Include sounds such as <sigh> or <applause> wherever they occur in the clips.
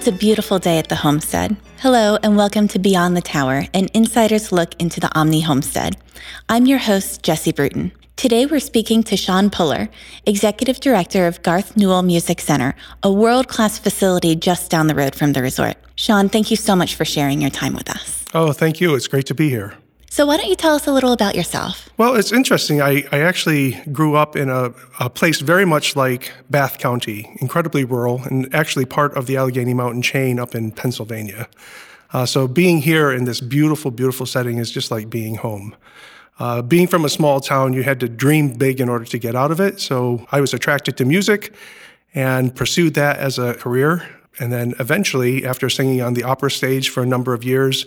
It's a beautiful day at the homestead. Hello, and welcome to Beyond the Tower, an insider's look into the Omni Homestead. I'm your host, Jesse Bruton. Today, we're speaking to Sean Puller, Executive Director of Garth Newell Music Center, a world class facility just down the road from the resort. Sean, thank you so much for sharing your time with us. Oh, thank you. It's great to be here. So, why don't you tell us a little about yourself? Well, it's interesting. I, I actually grew up in a, a place very much like Bath County, incredibly rural, and actually part of the Allegheny Mountain chain up in Pennsylvania. Uh, so, being here in this beautiful, beautiful setting is just like being home. Uh, being from a small town, you had to dream big in order to get out of it. So, I was attracted to music and pursued that as a career. And then eventually, after singing on the opera stage for a number of years,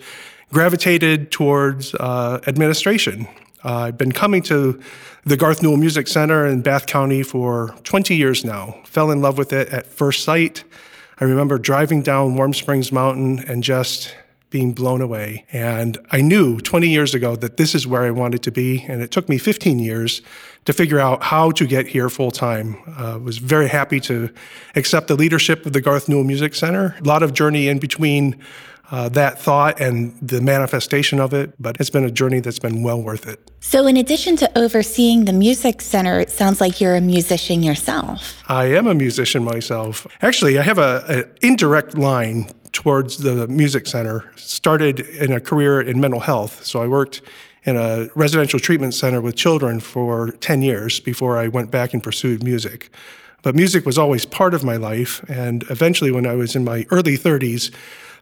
gravitated towards uh, administration. Uh, I've been coming to the Garth Newell Music Center in Bath County for 20 years now. Fell in love with it at first sight. I remember driving down Warm Springs Mountain and just being blown away. And I knew 20 years ago that this is where I wanted to be. And it took me 15 years to figure out how to get here full time. Uh, was very happy to accept the leadership of the Garth Newell Music Center. A lot of journey in between uh, that thought and the manifestation of it, but it's been a journey that's been well worth it. So, in addition to overseeing the music center, it sounds like you're a musician yourself. I am a musician myself. Actually, I have an indirect line towards the music center. Started in a career in mental health, so I worked in a residential treatment center with children for 10 years before I went back and pursued music. But music was always part of my life, and eventually, when I was in my early 30s,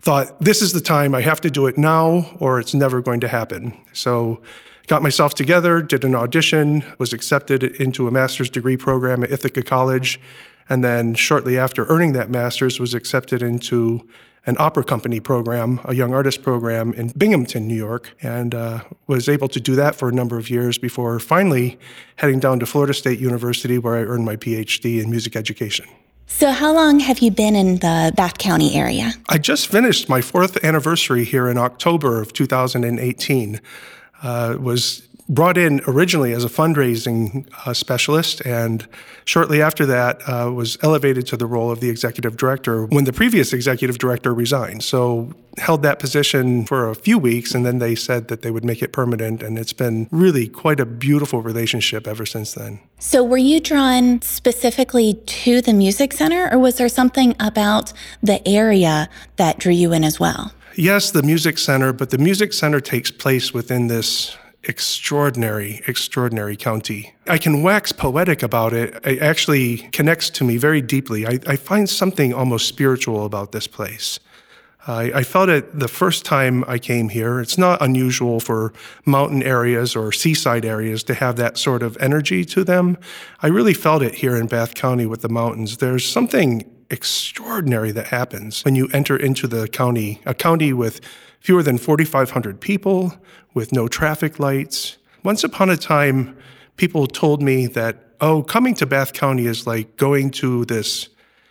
thought this is the time I have to do it now or it's never going to happen. So got myself together, did an audition, was accepted into a master's degree program at Ithaca College, and then shortly after earning that master's was accepted into an opera company program, a young artist program in Binghamton, New York, and uh, was able to do that for a number of years before finally heading down to Florida State University, where I earned my PhD in music education. So, how long have you been in the Bath County area? I just finished my fourth anniversary here in October of 2018. Uh, was brought in originally as a fundraising uh, specialist, and shortly after that uh, was elevated to the role of the executive director when the previous executive director resigned. So held that position for a few weeks, and then they said that they would make it permanent, and it's been really quite a beautiful relationship ever since then. So were you drawn specifically to the music center, or was there something about the area that drew you in as well? Yes, the music center, but the music center takes place within this extraordinary, extraordinary county. I can wax poetic about it. It actually connects to me very deeply. I, I find something almost spiritual about this place. I, I, felt it the first time I came here. It's not unusual for mountain areas or seaside areas to have that sort of energy to them. I really felt it here in Bath County with the mountains. There's something extraordinary that happens when you enter into the county, a county with fewer than 4,500 people, with no traffic lights. Once upon a time, people told me that, oh, coming to Bath County is like going to this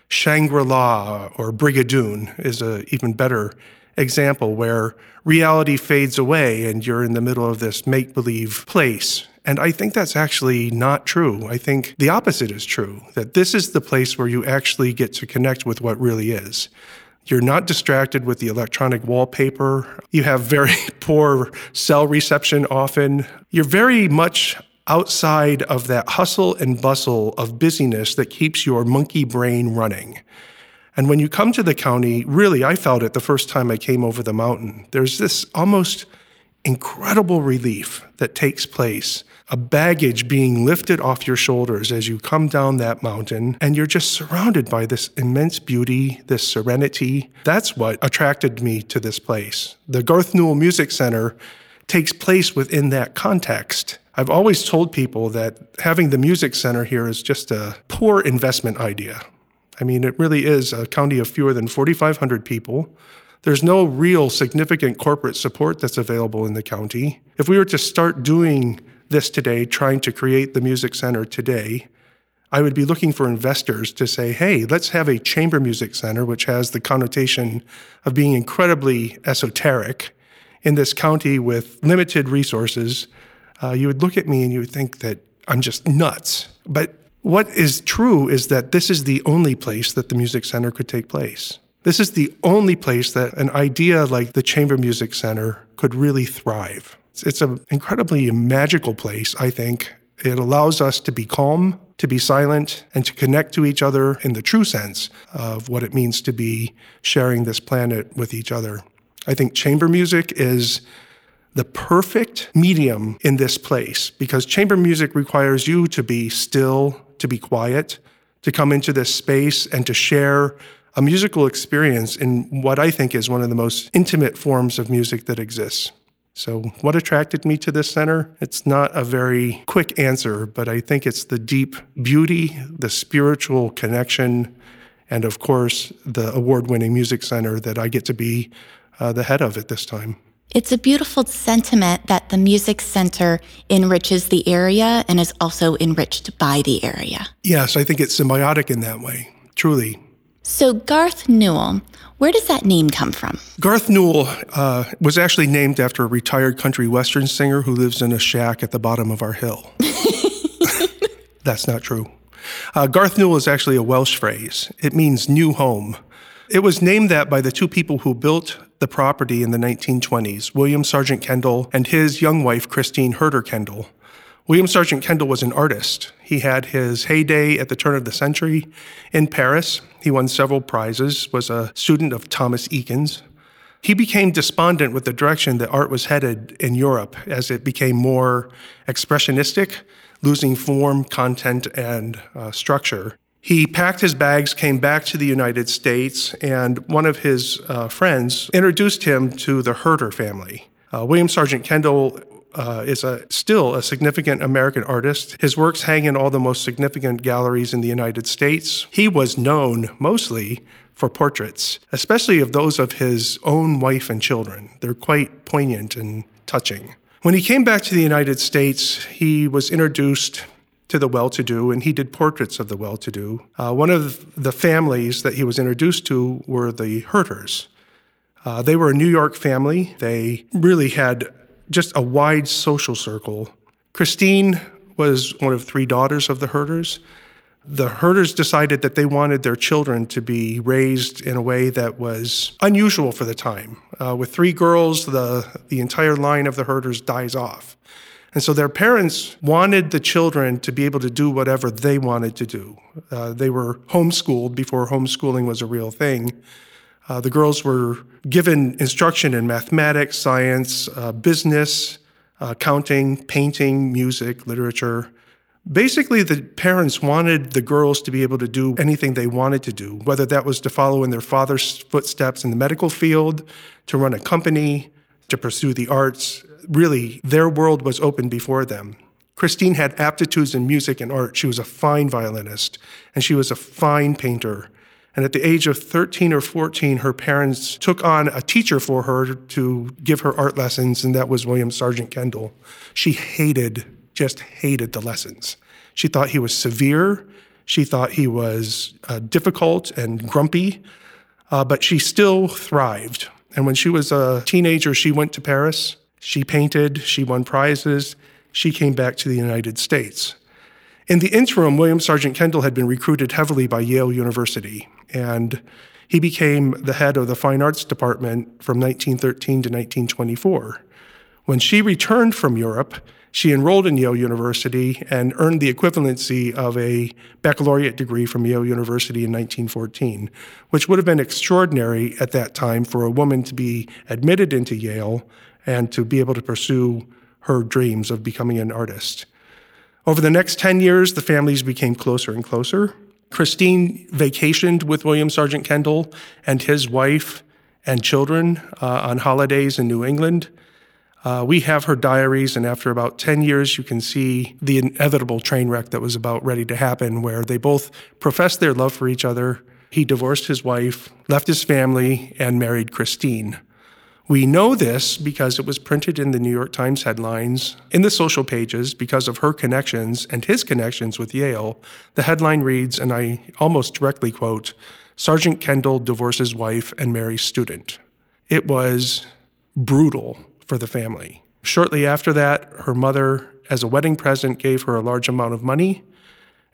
Shangri La or Brigadoon, is an even better example where reality fades away and you're in the middle of this make believe place. And I think that's actually not true. I think the opposite is true, that this is the place where you actually get to connect with what really is. You're not distracted with the electronic wallpaper. You have very <laughs> poor cell reception often. You're very much outside of that hustle and bustle of busyness that keeps your monkey brain running. And when you come to the county, really, I felt it the first time I came over the mountain. There's this almost incredible relief that takes place, a baggage being lifted off your shoulders as you come down that mountain, and you're just surrounded by this immense beauty, this serenity. That's what attracted me to this place. The Garth Newell Music Center takes place within that context. I've always told people that having the music center here is just a poor investment idea. I mean, it really is a county of fewer than 4,500 people. There's no real significant corporate support that's available in the county. If we were to start doing this today, trying to create the music center today, I would be looking for investors to say, hey, let's have a chamber music center, which has the connotation of being incredibly esoteric in this county with limited resources. Uh, you would look at me and you would think that I'm just nuts. But what is true is that this is the only place that the music center could take place. This is the only place that an idea like the Chamber Music Center could really thrive. It's an incredibly magical place, I think. It allows us to be calm, to be silent, and to connect to each other in the true sense of what it means to be sharing this planet with each other. I think chamber music is the perfect medium in this place because chamber music requires you to be still, to be quiet, to come into this space and to share a musical experience in what I think is one of the most intimate forms of music that exists. So, what attracted me to this center? It's not a very quick answer, but I think it's the deep beauty, the spiritual connection, and of course, the award winning music center that I get to be uh, the head of at this time. It's a beautiful sentiment that the Music Center enriches the area and is also enriched by the area. Yes, I think it's symbiotic in that way, truly. So, Garth Newell, where does that name come from? Garth Newell uh, was actually named after a retired country western singer who lives in a shack at the bottom of our hill. <laughs> That's not true. Uh, Garth Newell is actually a Welsh phrase, it means new home. It was named that by the two people who built the property in the 1920s, William Sargent Kendall and his young wife, Christine Herter Kendall. William Sargent Kendall was an artist. He had his heyday at the turn of the century in Paris. He won several prizes, was a student of Thomas Eakins. He became despondent with the direction that art was headed in Europe as it became more expressionistic, losing form, content, and uh, structure. He packed his bags, came back to the United States, and one of his uh, friends introduced him to the Herter family. Uh, William Sargent Kendall uh, is a, still a significant American artist. His works hang in all the most significant galleries in the United States. He was known mostly for portraits, especially of those of his own wife and children. They're quite poignant and touching. When he came back to the United States, he was introduced to the well to do, and he did portraits of the well to do. Uh, one of the families that he was introduced to were the Herters. Uh, they were a New York family. They really had just a wide social circle. Christine was one of three daughters of the Herters. The Herters decided that they wanted their children to be raised in a way that was unusual for the time. Uh, with three girls, the, the entire line of the Herters dies off. And so their parents wanted the children to be able to do whatever they wanted to do. Uh, they were homeschooled before homeschooling was a real thing. Uh, the girls were given instruction in mathematics, science, uh, business, accounting, uh, painting, music, literature. Basically, the parents wanted the girls to be able to do anything they wanted to do, whether that was to follow in their father's footsteps in the medical field, to run a company, to pursue the arts, really, their world was open before them. Christine had aptitudes in music and art. She was a fine violinist, and she was a fine painter. And at the age of 13 or 14, her parents took on a teacher for her to give her art lessons, and that was William Sargent Kendall. She hated, just hated the lessons. She thought he was severe. She thought he was uh, difficult and grumpy, uh, but she still thrived. And when she was a teenager, she went to Paris she painted, she won prizes, she came back to the United States. In the interim, William Sargent Kendall had been recruited heavily by Yale University, and he became the head of the Fine Arts Department from 1913 to 1924. When she returned from Europe, she enrolled in Yale University and earned the equivalency of a baccalaureate degree from Yale University in 1914, which would have been extraordinary at that time for a woman to be admitted into Yale and to be able to pursue her dreams of becoming an artist. Over the next 10 years, the families became closer and closer. Christine vacationed with William Sargent Kendall and his wife and children uh, on holidays in New England. Uh, we have her diaries, and after about 10 years, you can see the inevitable train wreck that was about ready to happen, where they both professed their love for each other. He divorced his wife, left his family, and married Christine. We know this because it was printed in the New York Times headlines, in the social pages, because of her connections and his connections with Yale. The headline reads, and I almost directly quote Sargent Kendall divorces wife and marries student. It was brutal for the family. Shortly after that, her mother, as a wedding present, gave her a large amount of money.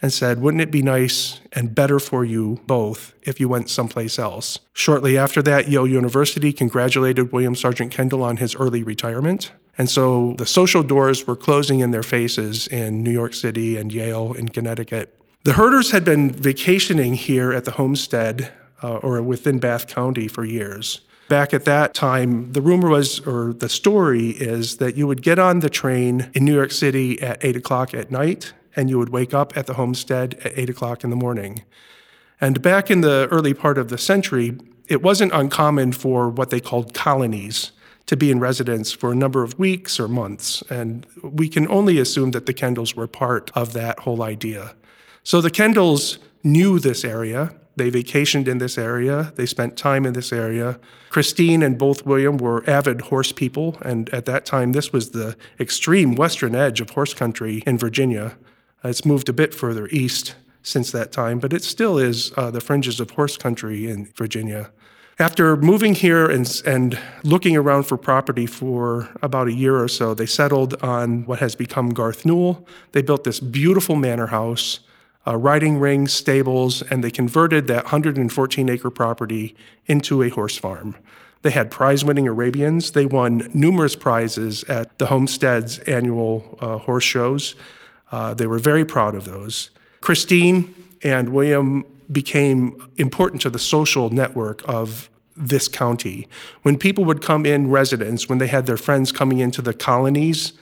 And said, Wouldn't it be nice and better for you both if you went someplace else? Shortly after that, Yale University congratulated William Sargent Kendall on his early retirement. And so the social doors were closing in their faces in New York City and Yale and Connecticut. The Herters had been vacationing here at the homestead uh, or within Bath County for years. Back at that time, the rumor was, or the story is, that you would get on the train in New York City at 8 o'clock at night and you would wake up at the homestead at 8 o'clock in the morning. And back in the early part of the century, it wasn't uncommon for what they called colonies to be in residence for a number of weeks or months. And we can only assume that the Kendalls were part of that whole idea. So the Kendalls knew this area. They vacationed in this area. They spent time in this area. Christine and both William were avid horse people. And at that time, this was the extreme western edge of horse country in Virginia. It's moved a bit further east since that time, but it still is uh, the fringes of horse country in Virginia. After moving here and, and looking around for property for about a year or so, they settled on what has become Garth Newell. They built this beautiful manor house, uh, riding ring, stables, and they converted that 114 acre property into a horse farm. They had prize winning Arabians. They won numerous prizes at the Homestead's annual uh, horse shows. Uh, they were very proud of those. Christine and William became important to the social network of this county. When people would come in residence, when they had their friends coming into the colonies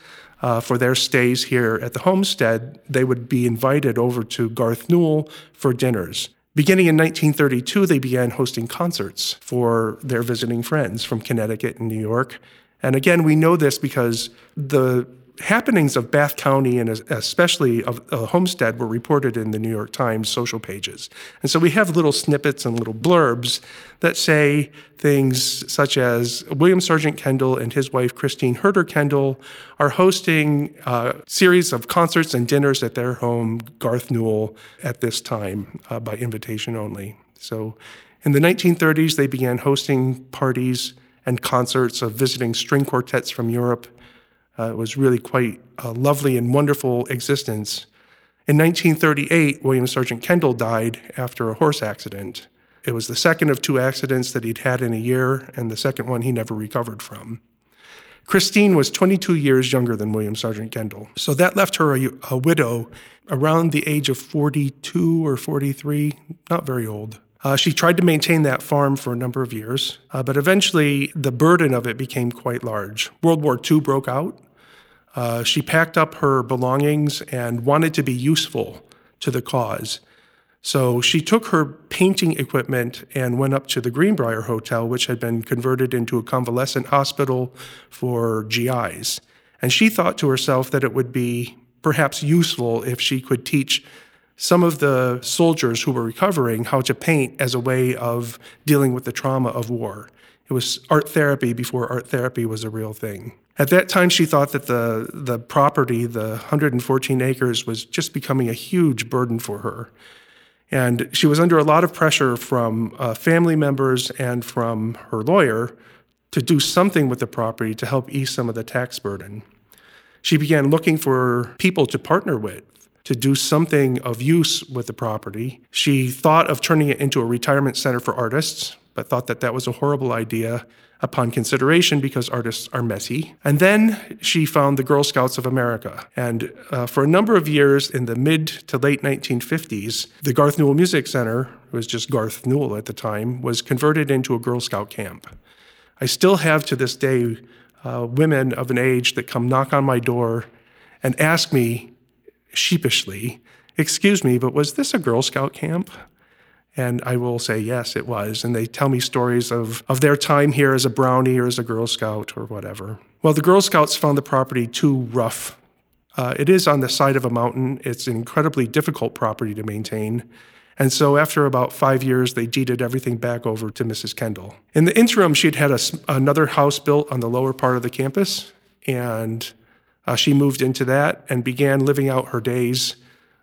uh, for their stays here at the homestead, they would be invited over to Garth Newell for dinners. Beginning in 1932, they began hosting concerts for their visiting friends from Connecticut and New York. And again, we know this because the happenings of Bath County and especially of uh, Homestead were reported in the New York Times social pages. And so we have little snippets and little blurbs that say things such as William Sargent Kendall and his wife Christine Herter Kendall are hosting a series of concerts and dinners at their home, Garth Newell, at this time uh, by invitation only. So in the 1930s, they began hosting parties and concerts of visiting string quartets from Europe uh, it was really quite a lovely and wonderful existence. In 1938, William Sargent Kendall died after a horse accident. It was the second of two accidents that he'd had in a year, and the second one he never recovered from. Christine was 22 years younger than William Sargent Kendall, so that left her a, a widow around the age of 42 or 43, not very old. Uh, she tried to maintain that farm for a number of years, uh, but eventually the burden of it became quite large. World War II broke out. Uh, she packed up her belongings and wanted to be useful to the cause. So she took her painting equipment and went up to the Greenbrier Hotel, which had been converted into a convalescent hospital for GIs. And she thought to herself that it would be perhaps useful if she could teach some of the soldiers who were recovering how to paint as a way of dealing with the trauma of war. It was art therapy before art therapy was a real thing. At that time, she thought that the, the property, the 114 acres, was just becoming a huge burden for her. And she was under a lot of pressure from uh, family members and from her lawyer to do something with the property to help ease some of the tax burden. She began looking for people to partner with to do something of use with the property. She thought of turning it into a retirement center for artists, but thought that that was a horrible idea upon consideration because artists are messy. And then she found the Girl Scouts of America. And uh, for a number of years in the mid to late 1950s, the Garth Newell Music Center, was just Garth Newell at the time, was converted into a Girl Scout camp. I still have to this day uh, women of an age that come knock on my door and ask me sheepishly, Excuse me, but was this a Girl Scout camp? And I will say, yes, it was. And they tell me stories of, of their time here as a brownie or as a Girl Scout or whatever. Well, the Girl Scouts found the property too rough. Uh, it is on the side of a mountain. It's an incredibly difficult property to maintain. And so, after about five years, they deeded everything back over to Mrs. Kendall. In the interim, she'd had a, another house built on the lower part of the campus, and uh, she moved into that and began living out her days,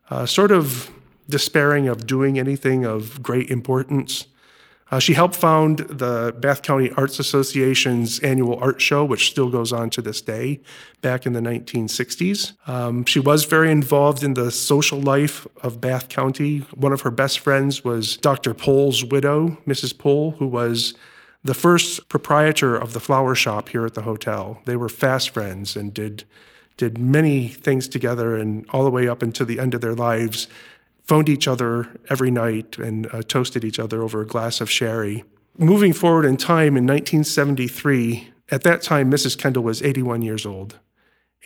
uh, sort of despairing of doing anything of great importance. Uh, she helped found the Bath County Arts Association's annual art show, which still goes on to this day, back in the 1960s. Um, she was very involved in the social life of Bath County. One of her best friends was Dr. Pohl's widow, Mrs. Pohl, who was the first proprietor of the flower shop here at the hotel. They were fast friends and did did many things together and all the way up until the end of their lives phoned each other every night and uh, toasted each other over a glass of sherry. Moving forward in time in 1973, at that time, Mrs. Kendall was 81 years old.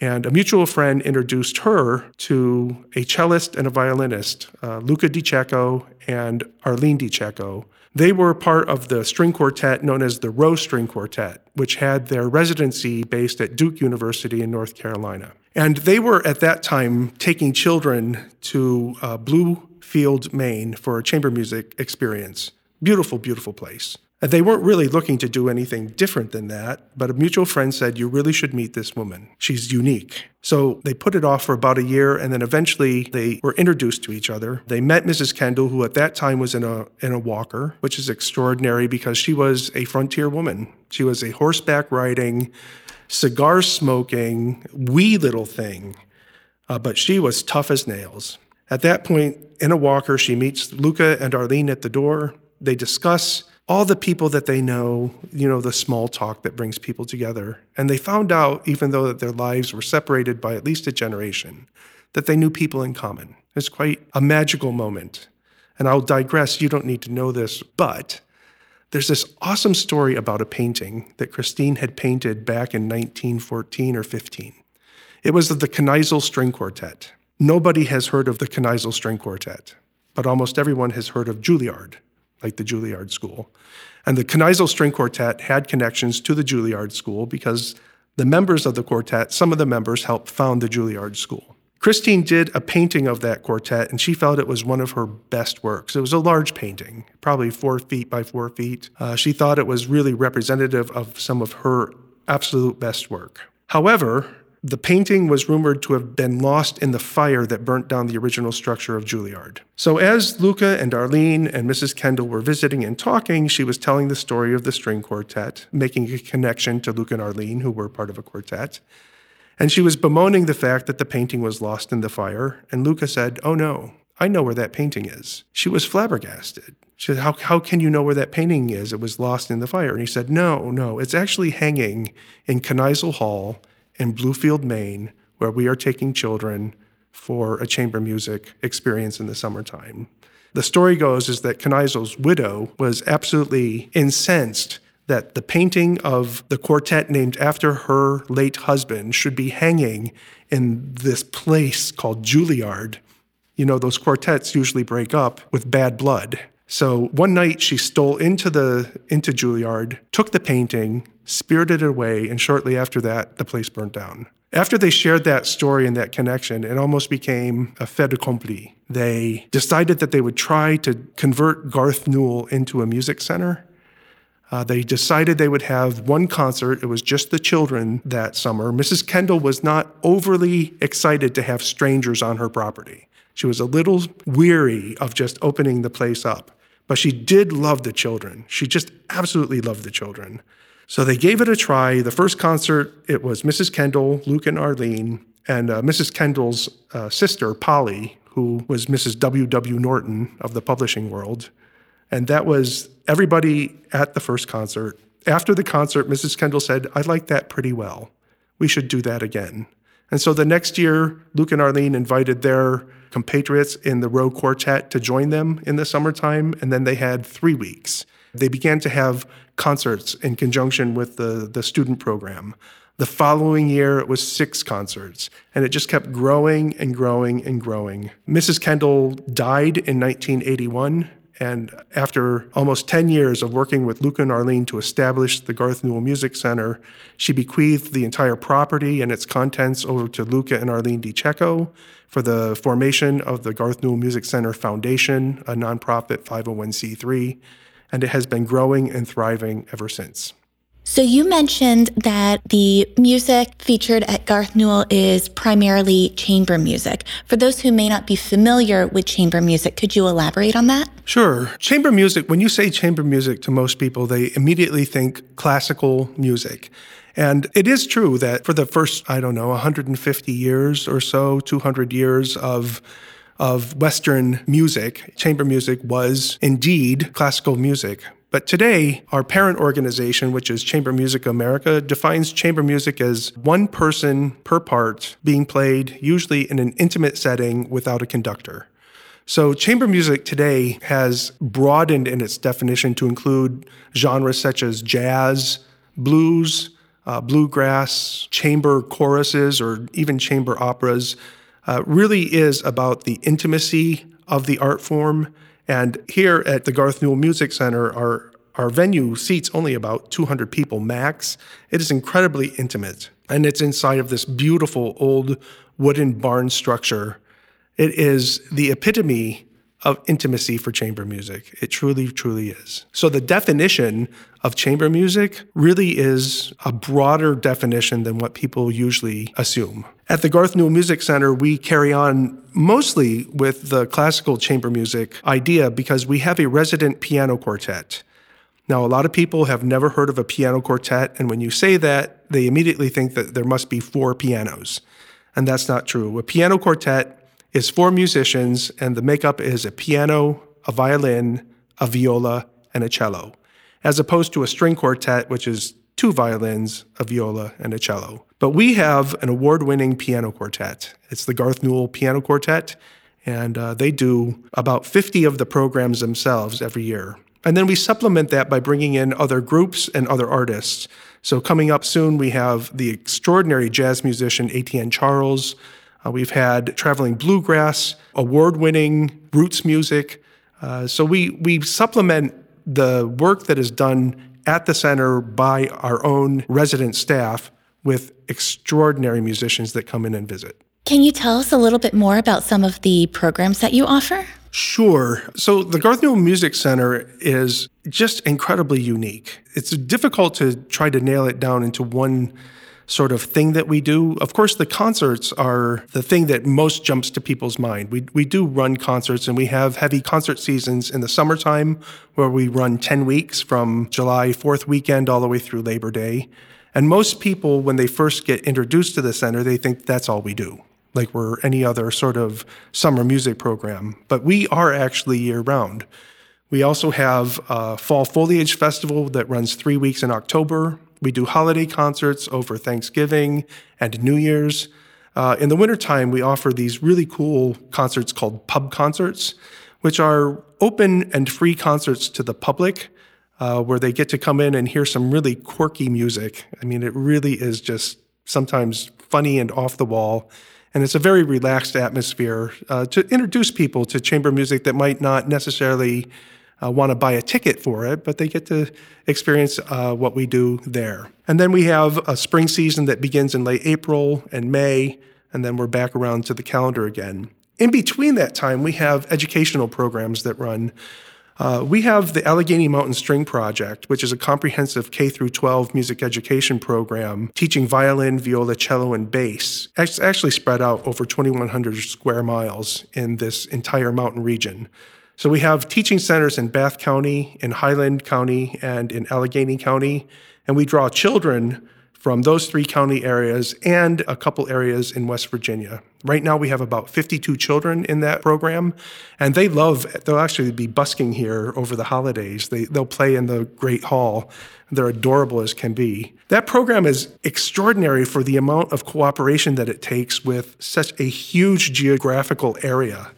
And a mutual friend introduced her to a cellist and a violinist, uh, Luca DiCecco and Arlene DiCecco. They were part of the string quartet known as the Rowe String Quartet, which had their residency based at Duke University in North Carolina. And they were at that time taking children to uh, Blue Hill, Maine for a chamber music experience. Beautiful, beautiful place. They weren't really looking to do anything different than that, but a mutual friend said, You really should meet this woman. She's unique. So they put it off for about a year, and then eventually they were introduced to each other. They met Mrs. Kendall, who at that time was in a, in a walker, which is extraordinary because she was a frontier woman. She was a horseback riding, cigar smoking, wee little thing, uh, but she was tough as nails. At that point, in a walker, she meets Luca and Arlene at the door. They discuss all the people that they know, you know, the small talk that brings people together. And they found out, even though that their lives were separated by at least a generation, that they knew people in common. It's quite a magical moment. And I'll digress, you don't need to know this, but there's this awesome story about a painting that Christine had painted back in 1914 or 15. It was of the Kneisel String Quartet. Nobody has heard of the Kneisel String Quartet, but almost everyone has heard of Juilliard like the Juilliard School. And the Kneisel String Quartet had connections to the Juilliard School because the members of the quartet, some of the members helped found the Juilliard School. Christine did a painting of that quartet, and she felt it was one of her best works. It was a large painting, probably four feet by four feet. Uh, she thought it was really representative of some of her absolute best work. However, the painting was rumored to have been lost in the fire that burnt down the original structure of Juilliard. So, as Luca and Arlene and Mrs. Kendall were visiting and talking, she was telling the story of the string quartet, making a connection to Luca and Arlene, who were part of a quartet. And she was bemoaning the fact that the painting was lost in the fire. And Luca said, Oh no, I know where that painting is. She was flabbergasted. She said, how, how can you know where that painting is? It was lost in the fire. And he said, No, no, it's actually hanging in Kneisel Hall in Blue Hill, Maine, where we are taking children for a chamber music experience in the summertime. The story goes is that Kneisel's widow was absolutely incensed that the painting of the quartet named after her late husband should be hanging in this place called Juilliard. You know, those quartets usually break up with bad blood. So one night she stole into the into Juilliard, took the painting, spirited it away, and shortly after that, the place burnt down. After they shared that story and that connection, it almost became a fait accompli. They decided that they would try to convert Garth Newell into a music center. Uh, they decided they would have one concert. It was just the children that summer. Mrs. Kendall was not overly excited to have strangers on her property. She was a little weary of just opening the place up, but she did love the children. She just absolutely loved the children. So they gave it a try. The first concert, it was Mrs. Kendall, Luke, and Arlene, and uh, Mrs. Kendall's uh, sister, Polly, who was Mrs. W. W. Norton of the publishing world. And that was everybody at the first concert. After the concert, Mrs. Kendall said, I like that pretty well. We should do that again. And so the next year, Luke and Arlene invited their compatriots in the Rowe Quartet to join them in the summertime, and then they had three weeks. They began to have concerts in conjunction with the, the student program. The following year, it was six concerts, and it just kept growing and growing and growing. Mrs. Kendall died in 1981, and after almost 10 years of working with Luca and Arlene to establish the Garth Newell Music Center, she bequeathed the entire property and its contents over to Luca and Arlene DiCecco for the formation of the Garth Newell Music Center Foundation, a nonprofit 501c3 and it has been growing and thriving ever since. So you mentioned that the music featured at Garth Newell is primarily chamber music. For those who may not be familiar with chamber music, could you elaborate on that? Sure. Chamber music, when you say chamber music to most people, they immediately think classical music. And it is true that for the first, I don't know, 150 years or so, 200 years of of Western music, chamber music was indeed classical music. But today, our parent organization, which is Chamber Music America, defines chamber music as one person per part being played, usually in an intimate setting without a conductor. So, chamber music today has broadened in its definition to include genres such as jazz, blues, uh, bluegrass, chamber choruses, or even chamber operas. Uh, really is about the intimacy of the art form and here at the Garth Newell Music Center, our, our venue seats only about 200 people max. It is incredibly intimate, and it's inside of this beautiful old wooden barn structure. It is the epitome of intimacy for chamber music. It truly, truly is. So the definition of chamber music really is a broader definition than what people usually assume. At the Garth Newell Music Center, we carry on mostly with the classical chamber music idea because we have a resident piano quartet. Now, a lot of people have never heard of a piano quartet, and when you say that, they immediately think that there must be four pianos. And that's not true. A piano quartet is four musicians, and the makeup is a piano, a violin, a viola, and a cello, as opposed to a string quartet, which is two violins, a viola, and a cello. But we have an award winning piano quartet. It's the Garth Newell Piano Quartet, and uh, they do about 50 of the programs themselves every year. And then we supplement that by bringing in other groups and other artists. So, coming up soon, we have the extraordinary jazz musician Etienne Charles. Uh, we've had traveling bluegrass, award winning roots music. Uh, so we, we supplement the work that is done at the center by our own resident staff with extraordinary musicians that come in and visit. Can you tell us a little bit more about some of the programs that you offer? Sure. So the Garth Newell Music Center is just incredibly unique. It's difficult to try to nail it down into one sort of thing that we do. Of course, the concerts are the thing that most jumps to people's mind. We, we do run concerts and we have heavy concert seasons in the summertime where we run 10 weeks from July 4th weekend all the way through Labor Day. And most people, when they first get introduced to the center, they think that's all we do, like we're any other sort of summer music program. But we are actually year round. We also have a fall foliage festival that runs three weeks in October. We do holiday concerts over Thanksgiving and New Year's. Uh, in the wintertime, we offer these really cool concerts called pub concerts, which are open and free concerts to the public uh, where they get to come in and hear some really quirky music. I mean, it really is just sometimes funny and off the wall. And it's a very relaxed atmosphere uh, to introduce people to chamber music that might not necessarily uh, want to buy a ticket for it, but they get to experience uh, what we do there. And then we have a spring season that begins in late April and May, and then we're back around to the calendar again. In between that time, we have educational programs that run. Uh, we have the Allegheny Mountain String Project, which is a comprehensive K through 12 music education program teaching violin, viola, cello, and bass. It's actually spread out over 2,100 square miles in this entire mountain region. So we have teaching centers in Bath County, in Highland County, and in Allegheny County. And we draw children from those three county areas and a couple areas in West Virginia. Right now, we have about 52 children in that program, and they love, they'll actually be busking here over the holidays. They, they'll play in the Great Hall. They're adorable as can be. That program is extraordinary for the amount of cooperation that it takes with such a huge geographical area.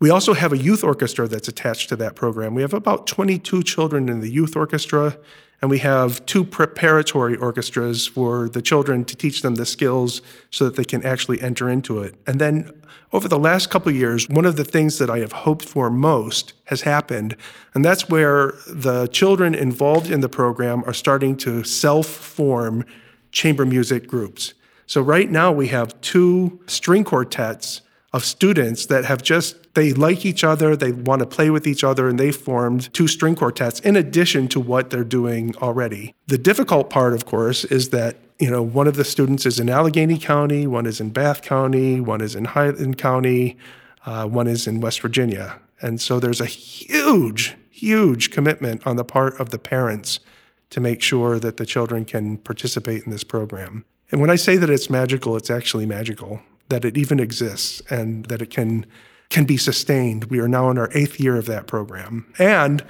We also have a youth orchestra that's attached to that program. We have about 22 children in the youth orchestra, and we have two preparatory orchestras for the children to teach them the skills so that they can actually enter into it. And then over the last couple years, one of the things that I have hoped for most has happened, and that's where the children involved in the program are starting to self form chamber music groups. So right now we have two string quartets of students that have just, they like each other, they want to play with each other, and they formed two string quartets in addition to what they're doing already. The difficult part, of course, is that you know, one of the students is in Allegheny County, one is in Bath County, one is in Highland County, uh, one is in West Virginia. And so there's a huge, huge commitment on the part of the parents to make sure that the children can participate in this program. And when I say that it's magical, it's actually magical, that it even exists and that it can can be sustained. We are now in our eighth year of that program. And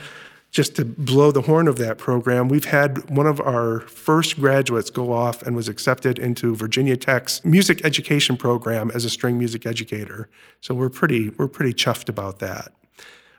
just to blow the horn of that program, we've had one of our first graduates go off and was accepted into Virginia Tech's music education program as a string music educator. So we're pretty we're pretty chuffed about that.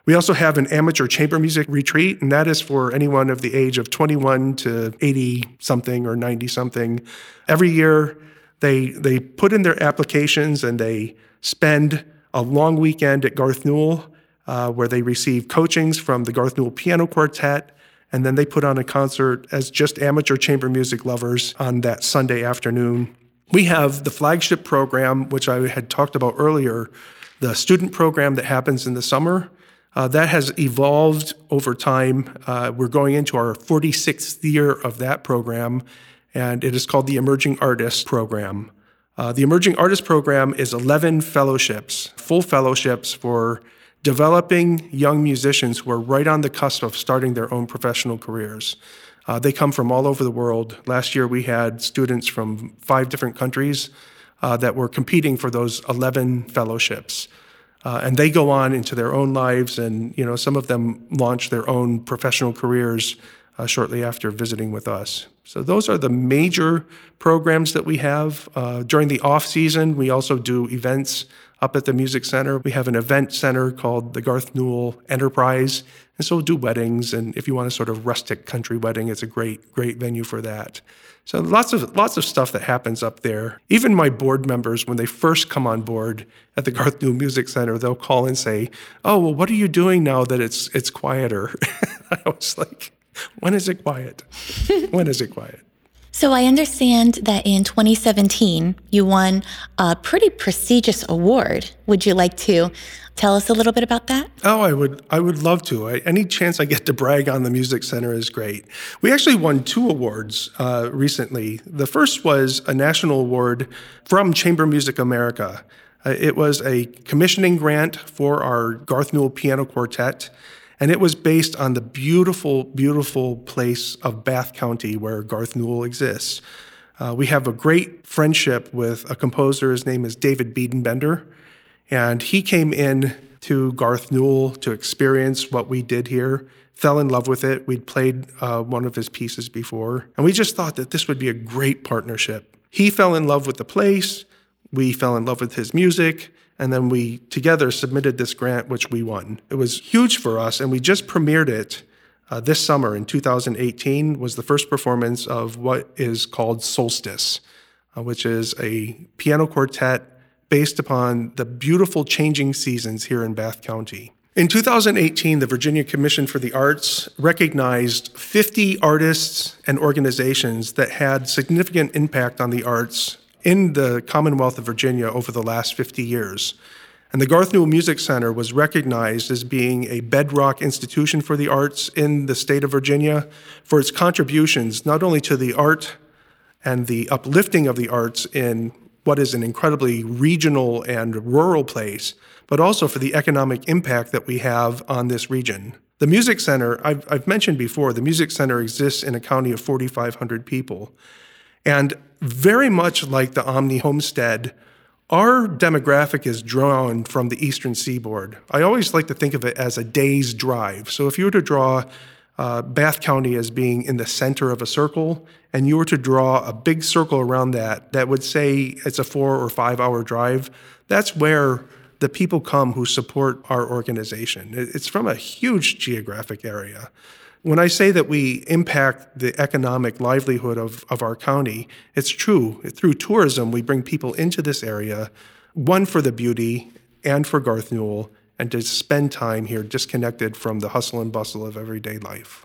We also have an amateur chamber music retreat, and that is for anyone of the age of 21 to 80 something or 90 something. Every year, they they put in their applications and they spend a long weekend at Garth Newell uh, where they receive coachings from the Garth Newell Piano Quartet, and then they put on a concert as just amateur chamber music lovers on that Sunday afternoon. We have the flagship program, which I had talked about earlier, the student program that happens in the summer. Uh, that has evolved over time. Uh, we're going into our 46th year of that program, and it is called the Emerging Artist Program. Uh, the Emerging Artist Program is 11 fellowships, full fellowships for developing young musicians who are right on the cusp of starting their own professional careers. Uh, they come from all over the world. Last year, we had students from five different countries uh, that were competing for those 11 fellowships. Uh, and they go on into their own lives, and you know some of them launch their own professional careers uh, shortly after visiting with us. So those are the major programs that we have. Uh, during the off season, we also do events up at the Music Center. We have an event center called the Garth Newell Enterprise. And so we'll do weddings. And if you want a sort of rustic country wedding, it's a great, great venue for that. So lots of lots of stuff that happens up there. Even my board members, when they first come on board at the Garth Newell Music Center, they'll call and say, "Oh, well, what are you doing now that it's it's quieter?" <laughs> I was like, <laughs> "When is it quiet? <laughs> when is it quiet?" So I understand that in 2017, you won a pretty prestigious award. Would you like to tell us a little bit about that? Oh, I would I would love to. I, any chance I get to brag on the Music Center is great. We actually won two awards uh, recently. The first was a national award from Chamber Music America. Uh, it was a commissioning grant for our Garth Newell Piano Quartet. And it was based on the beautiful, beautiful place of Bath County where Garth Newell exists. Uh, we have a great friendship with a composer. His name is David Biedenbender. And he came in to Garth Newell to experience what we did here, fell in love with it. We'd played uh, one of his pieces before. And we just thought that this would be a great partnership. He fell in love with the place. We fell in love with his music. And then we together submitted this grant, which we won. It was huge for us, and we just premiered it uh, this summer in 2018. Was the first performance of what is called Solstice, uh, which is a piano quartet based upon the beautiful changing seasons here in Bath County. In 2018, the Virginia Commission for the Arts recognized 50 artists and organizations that had significant impact on the arts in the Commonwealth of Virginia over the last 50 years. And the Garth Newell Music Center was recognized as being a bedrock institution for the arts in the state of Virginia for its contributions not only to the art and the uplifting of the arts in what is an incredibly regional and rural place, but also for the economic impact that we have on this region. The Music Center, I've, I've mentioned before, the Music Center exists in a county of 4,500 people. And very much like the Omni Homestead, our demographic is drawn from the eastern seaboard. I always like to think of it as a day's drive. So if you were to draw uh, Bath County as being in the center of a circle, and you were to draw a big circle around that, that would say it's a four or five hour drive, that's where the people come who support our organization. It's from a huge geographic area. When I say that we impact the economic livelihood of, of our county, it's true. Through tourism, we bring people into this area, one for the beauty and for Garth Newell, and to spend time here disconnected from the hustle and bustle of everyday life.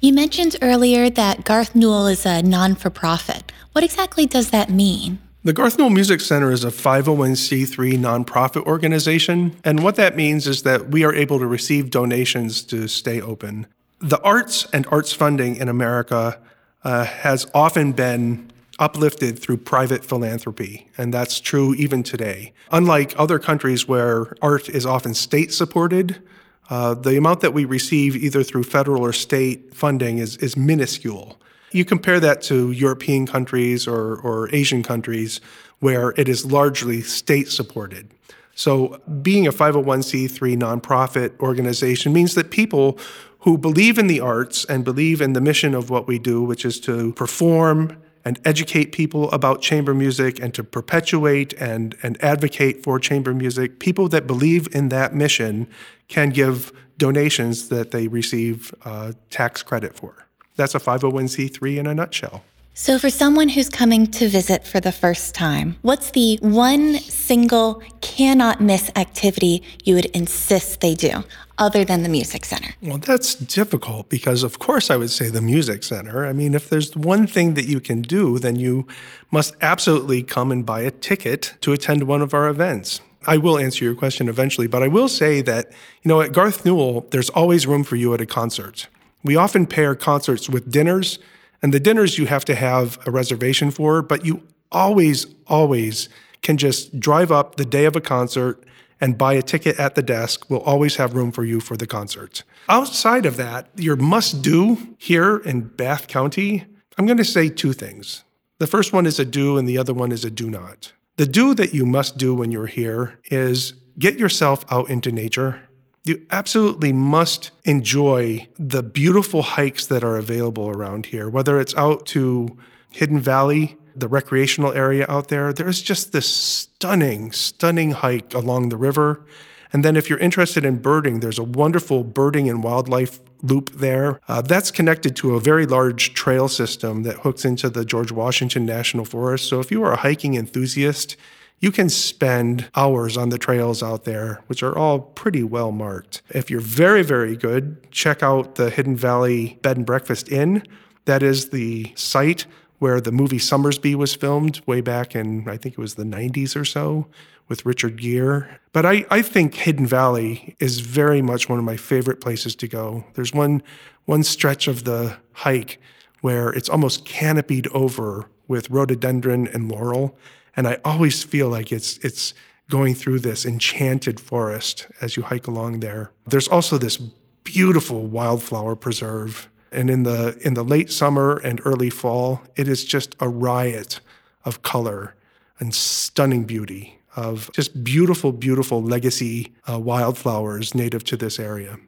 You mentioned earlier that Garth Newell is a non for profit. What exactly does that mean? The Garth Newell Music Center is a 501c3 nonprofit organization, and what that means is that we are able to receive donations to stay open. The arts and arts funding in America uh, has often been uplifted through private philanthropy, and that's true even today. Unlike other countries where art is often state supported, uh, the amount that we receive either through federal or state funding is, is minuscule. You compare that to European countries or, or Asian countries where it is largely state supported. So, being a 501c3 nonprofit organization means that people who believe in the arts and believe in the mission of what we do, which is to perform and educate people about chamber music and to perpetuate and, and advocate for chamber music, people that believe in that mission can give donations that they receive uh, tax credit for. That's a 501c3 in a nutshell. So, for someone who's coming to visit for the first time, what's the one single cannot miss activity you would insist they do other than the music center? Well, that's difficult because, of course, I would say the music center. I mean, if there's one thing that you can do, then you must absolutely come and buy a ticket to attend one of our events. I will answer your question eventually, but I will say that, you know, at Garth Newel, there's always room for you at a concert. We often pair concerts with dinners and the dinners you have to have a reservation for, but you always, always can just drive up the day of a concert and buy a ticket at the desk. We'll always have room for you for the concert. Outside of that, your must do here in Bath County, I'm going to say two things. The first one is a do, and the other one is a do not. The do that you must do when you're here is get yourself out into nature you absolutely must enjoy the beautiful hikes that are available around here, whether it's out to Hidden Valley, the recreational area out there. There's just this stunning, stunning hike along the river. And then, if you're interested in birding, there's a wonderful birding and wildlife loop there. Uh, that's connected to a very large trail system that hooks into the George Washington National Forest. So, if you are a hiking enthusiast, you can spend hours on the trails out there, which are all pretty well marked. If you're very, very good, check out the Hidden Valley Bed and Breakfast Inn. That is the site where the movie Sommersby was filmed way back in, I think it was the 90s or so with Richard Gere. But I, I think Hidden Valley is very much one of my favorite places to go. There's one, one stretch of the hike where it's almost canopied over with rhododendron and laurel. And I always feel like it's it's going through this enchanted forest as you hike along there. There's also this beautiful wildflower preserve. And in the in the late summer and early fall, it is just a riot of color and stunning beauty of just beautiful, beautiful legacy uh, wildflowers native to this area.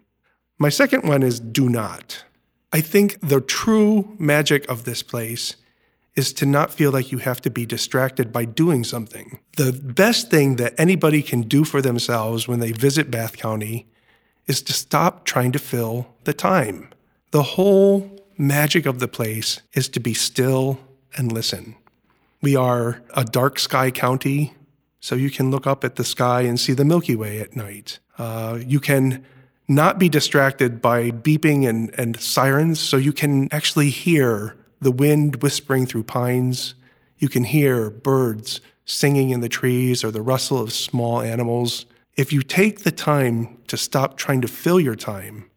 My second one is do not. I think the true magic of this place is to not feel like you have to be distracted by doing something. The best thing that anybody can do for themselves when they visit Bath County is to stop trying to fill the time. The whole magic of the place is to be still and listen. We are a dark sky county, so you can look up at the sky and see the Milky Way at night. Uh, you can not be distracted by beeping and, and sirens, so you can actually hear the wind whispering through pines. You can hear birds singing in the trees or the rustle of small animals. If you take the time to stop trying to fill your time,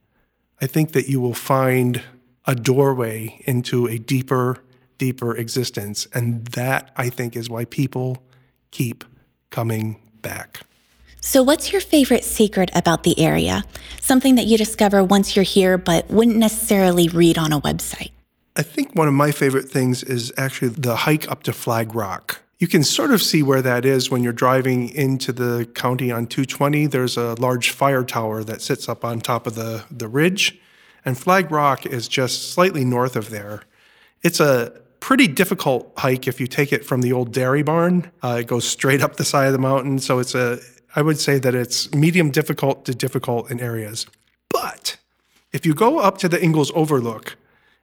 I think that you will find a doorway into a deeper, deeper existence. And that, I think, is why people keep coming back. So, what's your favorite secret about the area? Something that you discover once you're here, but wouldn't necessarily read on a website? I think one of my favorite things is actually the hike up to Flag Rock. You can sort of see where that is when you're driving into the county on 220. There's a large fire tower that sits up on top of the, the ridge, and Flag Rock is just slightly north of there. It's a pretty difficult hike if you take it from the old dairy barn. Uh, it goes straight up the side of the mountain, so it's a I would say that it's medium difficult to difficult in areas. But if you go up to the Ingalls Overlook,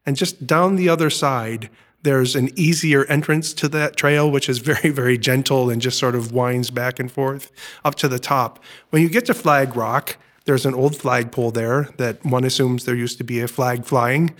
and just down the other side, there's an easier entrance to that trail, which is very, very gentle and just sort of winds back and forth up to the top. When you get to Flag Rock, there's an old flagpole there that one assumes there used to be a flag flying.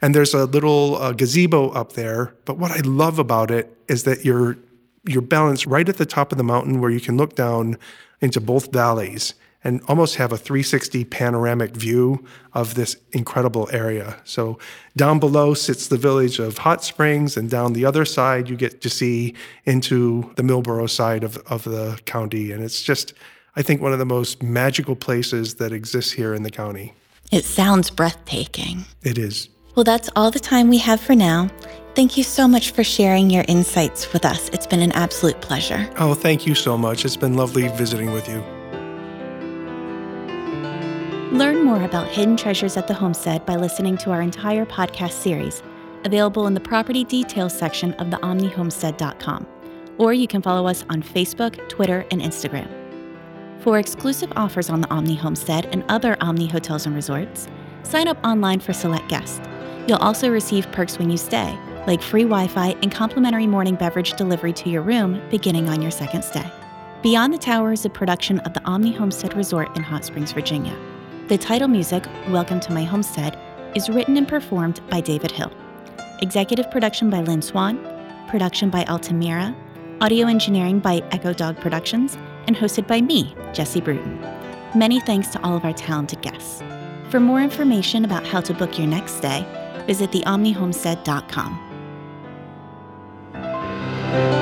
And there's a little uh, gazebo up there. But what I love about it is that you're you're balanced right at the top of the mountain where you can look down into both valleys and almost have a 360 panoramic view of this incredible area. So down below sits the village of Hot Springs, and down the other side you get to see into the Millboro side of, of the county. And it's just, I think, one of the most magical places that exists here in the county. It sounds breathtaking. It is. Well, that's all the time we have for now. Thank you so much for sharing your insights with us. It's been an absolute pleasure. Oh, thank you so much. It's been lovely visiting with you. Learn more about hidden treasures at the homestead by listening to our entire podcast series, available in the property details section of theomnihomestead.com. Or you can follow us on Facebook, Twitter, and Instagram. For exclusive offers on the Omni Homestead and other Omni hotels and resorts, sign up online for select guests. You'll also receive perks when you stay, like free Wi Fi and complimentary morning beverage delivery to your room beginning on your second stay. Beyond the Tower is a production of the Omni Homestead Resort in Hot Springs, Virginia. The title music, Welcome to My Homestead, is written and performed by David Hill. Executive production by Lynn Swan, production by Altamira, audio engineering by Echo Dog Productions, and hosted by me, Jesse Bruton. Many thanks to all of our talented guests. For more information about how to book your next stay, visit theomnihomestead.com.